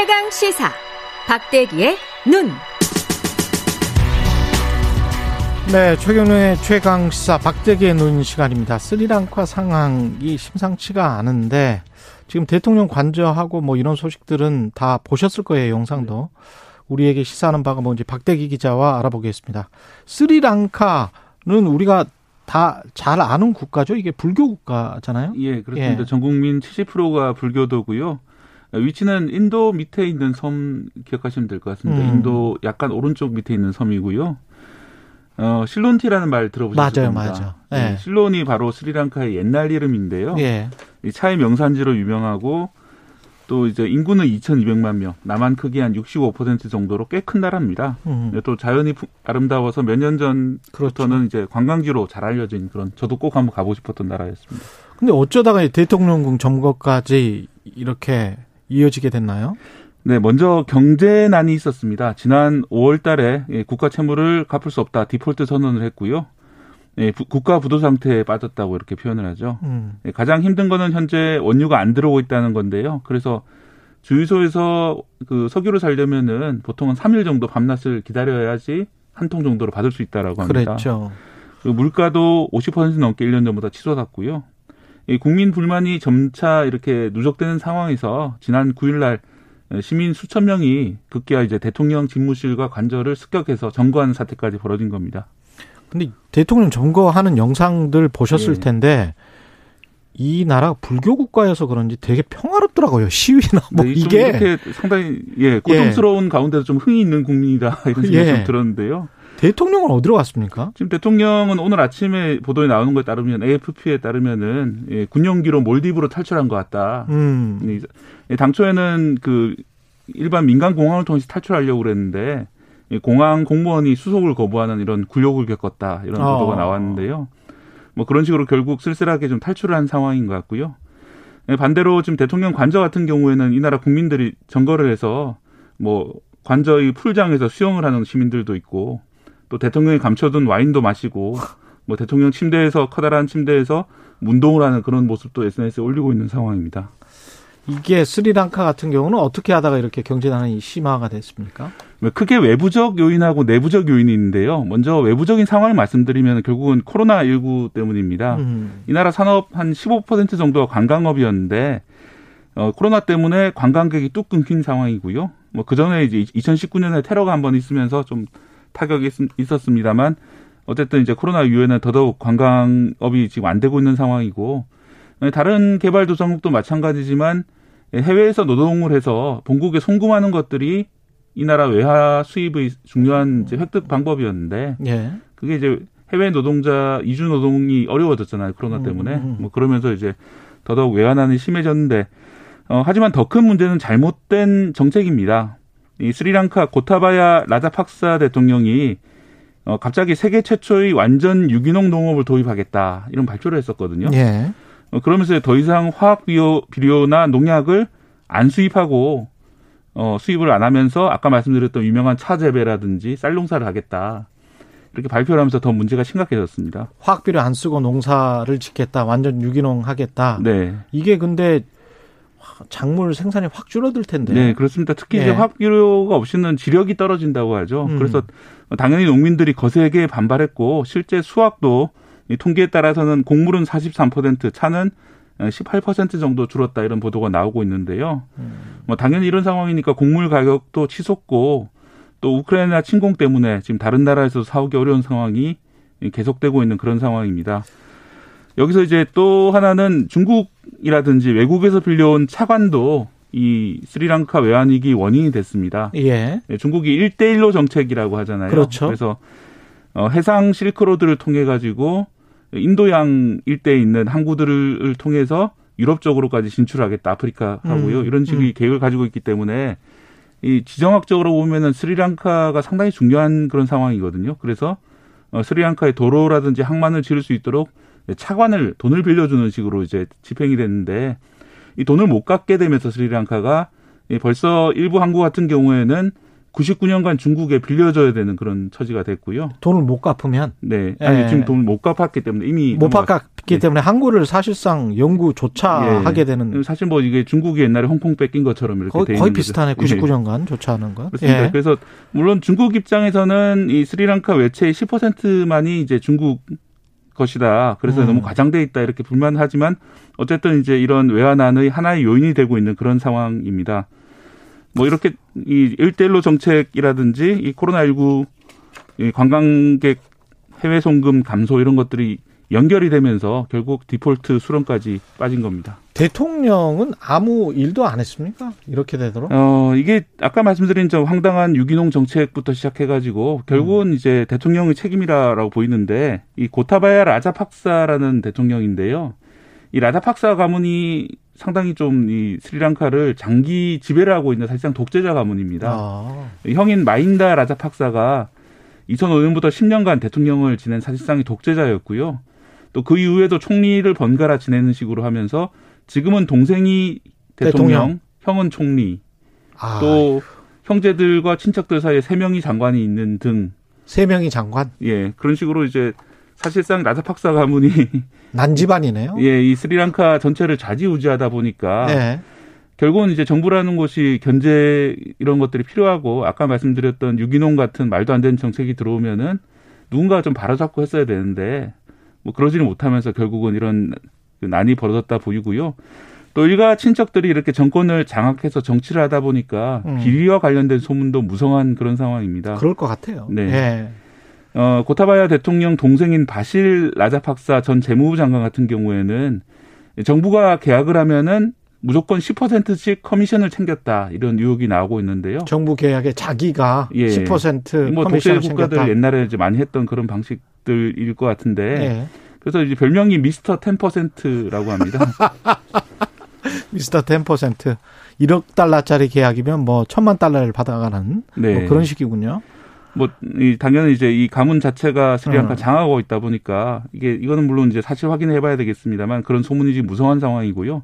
최강 시사 박대기의 눈. 네, 최경련의 최강 시사 박대기의 눈 시간입니다. 스리랑카 상황이 심상치가 않은데 지금 대통령 관저하고 뭐 이런 소식들은 다 보셨을 거예요, 영상도. 우리에게 시사하는 바가 뭔지 박대기 기자와 알아보겠습니다. 스리랑카는 우리가 다잘 아는 국가죠. 이게 불교 국가잖아요. 예, 그렇습니다. 예. 전 국민 70%가 불교도고요. 위치는 인도 밑에 있는 섬 기억하시면 될 것 같습니다. 음. 인도 약간 오른쪽 밑에 있는 섬이고요. 어, 실론티라는 말 들어보셨을 맞아요. 맞아요. 네. 네. 실론이 바로 스리랑카의 옛날 이름인데요. 예. 이 차의 명산지로 유명하고 또 이제 인구는 2,200만 명, 남한 크기 한 65% 정도로 꽤 큰 나라입니다. 음. 또 자연이 아름다워서 몇 년 전부터는 그렇죠. 이제 관광지로 잘 알려진 그런 저도 꼭 한번 가보고 싶었던 나라였습니다. 근데 어쩌다가 대통령궁 점거까지 이렇게 이어지게 됐나요? 네, 먼저 경제난이 있었습니다. 지난 5월 달에 예, 국가 채무를 갚을 수 없다 디폴트 선언을 했고요. 예, 국가 부도 상태에 빠졌다고 이렇게 표현을 하죠. 음. 예, 가장 힘든 거는 현재 원유가 안 들어오고 있다는 건데요. 그래서 주유소에서 그 석유를 살려면은 보통은 3일 정도 밤낮을 기다려야지 한 통 정도로 받을 수 있다라고 합니다. 그렇죠. 물가도 50% 넘게 1년 전보다 치솟았고요. 이 국민 불만이 점차 이렇게 누적되는 상황에서 지난 9일 날 시민 수천 명이 급기야 이제 대통령 집무실과 관저를 습격해서 점거하는 사태까지 벌어진 겁니다. 근데 대통령 점거하는 영상들 보셨을 예. 텐데 이 나라가 불교 국가여서 그런지 되게 평화롭더라고요. 시위나 뭐 네, 이게 이렇게 상당히 예 고통스러운 예. 가운데서 좀 흥이 있는 국민이다 이런 생각이 예. 좀 들었는데요. 대통령은 어디로 갔습니까? 지금 대통령은 오늘 아침에 보도에 나오는 것에 따르면 AFP에 따르면은 예, 군용기로 몰디브로 탈출한 것 같다. 음. 예, 당초에는 그 일반 민간 공항을 통해서 탈출하려고 그랬는데 공항 공무원이 수속을 거부하는 이런 굴욕을 겪었다 이런 어. 보도가 나왔는데요. 뭐 그런 식으로 결국 쓸쓸하게 좀 탈출을 한 상황인 것 같고요. 예, 반대로 지금 대통령 관저 같은 경우에는 이 나라 국민들이 점거를 해서 뭐 관저의 풀장에서 수영을 하는 시민들도 있고 또 대통령이 감춰둔 와인도 마시고 뭐 대통령 침대에서 커다란 침대에서 운동을 하는 그런 모습도 SNS에 올리고 있는 상황입니다. 이게 스리랑카 같은 경우는 어떻게 하다가 이렇게 경제난이 심화가 됐습니까? 크게 외부적 요인하고 내부적 요인이 있는데요. 먼저 외부적인 상황을 말씀드리면 결국은 코로나19 때문입니다. 음. 이 나라 산업 한 15% 정도가 관광업이었는데 어, 코로나 때문에 관광객이 뚝 끊긴 상황이고요. 뭐 그 전에 이제 2019년에 테러가 한 번 있으면서 좀 타격이 있 었습니다만 어쨌든 이제 코로나 이후에는 더더욱 관광업이 지금 안 되고 있는 상황이고 다른 개발도상국도 마찬가지지만 해외에서 노동을 해서 본국에 송금하는 것들이 이 나라 외화 수입의 중요한 이제 획득 방법이었는데 예. 그게 이제 해외 노동자 이주 노동이 어려워졌잖아요 코로나 음, 때문에 음, 음. 뭐 그러면서 이제 더더욱 외환난이 심해졌는데 어, 하지만 더 큰 문제는 잘못된 정책입니다. 이 스리랑카 고타바야 라자팍사 대통령이 어, 갑자기 세계 최초의 완전 유기농 농업을 도입하겠다 이런 발표를 했었거든요. 예. 어, 그러면서 더 이상 화학 비료, 비료나 농약을 안 수입하고 어, 수입을 안 하면서 아까 말씀드렸던 유명한 차 재배라든지 쌀 농사를 하겠다. 이렇게 발표를 하면서 더 문제가 심각해졌습니다. 화학 비료 안 쓰고 농사를 짓겠다. 완전 유기농 하겠다. 네. 이게 근데 작물 생산이 확 줄어들 텐데. 네, 그렇습니다. 특히 예. 이제 화학비료가 없이는 지력이 떨어진다고 하죠. 음. 그래서 당연히 농민들이 거세게 반발했고 실제 수확도 이 통계에 따라서는 곡물은 43%, 차는 18% 정도 줄었다 이런 보도가 나오고 있는데요. 음. 뭐 당연히 이런 상황이니까 곡물 가격도 치솟고 또 우크라이나 침공 때문에 지금 다른 나라에서 사오기 어려운 상황이 계속되고 있는 그런 상황입니다. 여기서 이제 또 하나는 중국이라든지 외국에서 빌려온 차관도 이 스리랑카 외환위기 원인이 됐습니다. 예. 네, 중국이 1대1로 정책이라고 하잖아요. 그렇죠. 그래서 어, 해상 실크로드를 통해 가지고 인도양 일대에 있는 항구들을 통해서 유럽 쪽으로까지 진출하겠다 아프리카 하고요. 음, 이런 식의 음. 계획을 가지고 있기 때문에 이 지정학적으로 보면은 스리랑카가 상당히 중요한 그런 상황이거든요. 그래서 어, 스리랑카의 도로라든지 항만을 지을 수 있도록 차관을 돈을 빌려주는 식으로 이제 집행이 됐는데 이 돈을 못 갚게 되면서 스리랑카가 벌써 일부 항구 같은 경우에는 99년간 중국에 빌려줘야 되는 그런 처지가 됐고요. 돈을 못 갚으면? 네. 아니, 예. 지금 돈을 못 갚았기 때문에 이미 못 갚았기 네. 때문에 항구를 사실상 영구조차 예. 하게 되는 사실 뭐 이게 중국이 옛날에 홍콩 뺏긴 것처럼 이렇게 거의, 거의 비슷하네. 99년간 예. 조차하는 거. 그렇습니다. 예. 그래서 물론 중국 입장에서는 이 스리랑카 외채의 10%만이 이제 중국 것이다. 그래서 음. 너무 과장돼 있다 이렇게 불만하지만 어쨌든 이제 이런 외환안의 하나의 요인이 되고 있는 그런 상황입니다. 뭐 이렇게 이 일대일로 정책이라든지 이 코로나19 이 관광객 해외 송금 감소 이런 것들이 연결이 되면서 결국 디폴트 수렁까지 빠진 겁니다. 대통령은 아무 일도 안 했습니까? 이렇게 되도록? 어, 이게 아까 말씀드린 저 황당한 유기농 정책부터 시작해가지고 결국은 음. 이제 대통령의 책임이라고 보이는데 이 고타바야 라자팍사라는 대통령인데요. 이 라자팍사 가문이 상당히 좀 이 스리랑카를 장기 지배를 하고 있는 사실상 독재자 가문입니다. 아. 형인 마인다 라자팍사가 2005년부터 10년간 대통령을 지낸 사실상의 독재자였고요. 또 그 이후에도 총리를 번갈아 지내는 식으로 하면서 지금은 동생이 대통령, 대통령. 형은 총리, 아. 또 형제들과 친척들 사이에 세 명이 장관이 있는 등. 세 명이 장관? 예, 그런 식으로 이제 사실상 라자팍사 가문이 난집안이네요. 예, 이 스리랑카 전체를 좌지우지하다 보니까 네. 결국은 이제 정부라는 곳이 견제 이런 것들이 필요하고 아까 말씀드렸던 유기농 같은 말도 안 되는 정책이 들어오면은 누군가 좀 바로잡고 했어야 되는데 뭐 그러지는 못하면서 결국은 이런 그 난이 벌어졌다 보이고요. 또 일가 친척들이 이렇게 정권을 장악해서 정치를 하다 보니까 음. 비리와 관련된 소문도 무성한 그런 상황입니다. 그럴 것 같아요. 네. 네. 어, 고타바야 대통령 동생인 바실 라자팍사 전 재무부 장관 같은 경우에는 정부가 계약을 하면은 무조건 10%씩 커미션을 챙겼다 이런 의혹이 나오고 있는데요. 정부 계약에 자기가 예. 10%뭐 독재 국가들 옛날에 이제 많이 했던 그런 방식들일 것 같은데 예. 그래서 이제 별명이 미스터 10%라고 합니다. 미스터 10% 1억 달러짜리 계약이면 뭐 천만 달러를 받아가는 네. 뭐 그런 식이군요. 뭐, 이, 당연히 이제 이 가문 자체가 스리랑카 음. 장하고 있다 보니까 이게, 이거는 물론 이제 사실 확인해 봐야 되겠습니다만 그런 소문이 지금 무성한 상황이고요.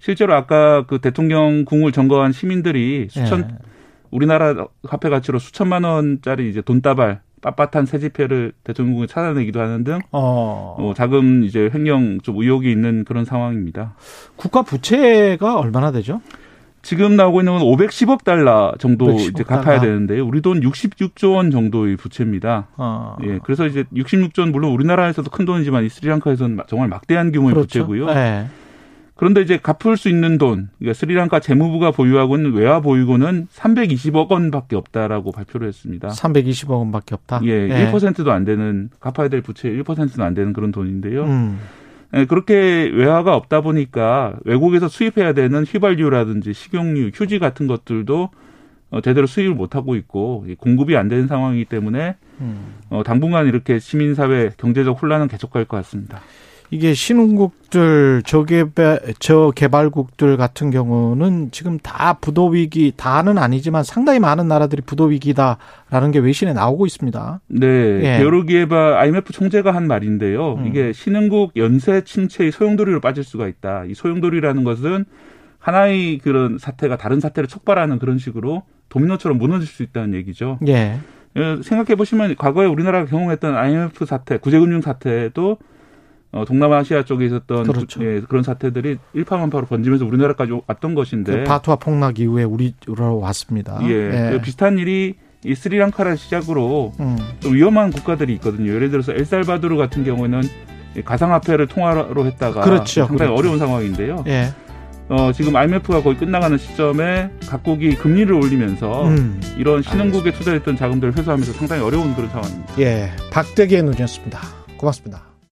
실제로 아까 그 대통령 궁을 점거한 시민들이 수천, 예. 우리나라 화폐 가치로 수천만 원짜리 이제 돈다발 빳빳한 새 지폐를 대통령궁에 찾아내기도 하는 등 어. 어, 자금 이제 횡령 좀 의혹이 있는 그런 상황입니다. 국가 부채가 얼마나 되죠? 지금 나오고 있는 건 510억 달러 정도 510억 이제 갚아야 달러. 되는데 우리 돈 66조 원 정도의 부채입니다. 어. 예, 그래서 이제 66조 원 물론 우리나라에서도 큰 돈이지만 이 스리랑카에서는 정말 막대한 규모의 그렇죠. 부채고요. 네. 그런데 이제 갚을 수 있는 돈, 그러니까 스리랑카 재무부가 보유하고 있는 외화 보유고는 320억 원밖에 없다라고 발표를 했습니다. 320억 원밖에 없다. 예, 네. 1%도 안 되는 갚아야 될 부채 1%도 안 되는 그런 돈인데요. 음. 예, 그렇게 외화가 없다 보니까 외국에서 수입해야 되는 휘발유라든지 식용유, 휴지 같은 것들도 어, 제대로 수입을 못 하고 있고 공급이 안 되는 상황이기 때문에 음. 어, 당분간 이렇게 시민사회 경제적 혼란은 계속갈 것 같습니다. 이게 신흥국들 저개발 저개발국들 같은 경우는 지금 다 부도 위기 다는 아니지만 상당히 많은 나라들이 부도 위기다라는 게 외신에 나오고 있습니다. 네, 예. 게오르기에바 IMF 총재가 한 말인데요. 음. 이게 신흥국 연쇄 침체의 소용돌이로 빠질 수가 있다. 이 소용돌이라는 것은 하나의 그런 사태가 다른 사태를 촉발하는 그런 식으로 도미노처럼 무너질 수 있다는 얘기죠. 예. 예 생각해 보시면 과거에 우리나라가 경험했던 IMF 사태, 구제금융 사태도 어, 동남아시아 쪽에 있었던 그렇죠. 예, 그런 사태들이 일파만파로 번지면서 우리나라까지 왔던 것인데 그 바투아 폭락 이후에 우리로 왔습니다. 예, 예. 그 비슷한 일이 이 스리랑카를 시작으로 음. 좀 위험한 국가들이 있거든요. 예를 들어서 엘살바도르 같은 경우에는 가상화폐를 통화로 했다가 그렇죠. 상당히 그렇죠. 어려운 상황인데요. 예. 어, 지금 IMF가 거의 끝나가는 시점에 각국이 금리를 올리면서 음. 이런 신흥국에 투자했던 자금들을 회수하면서 상당히 어려운 그런 상황입니다. 예, 박대기의 눈이었습니다. 고맙습니다.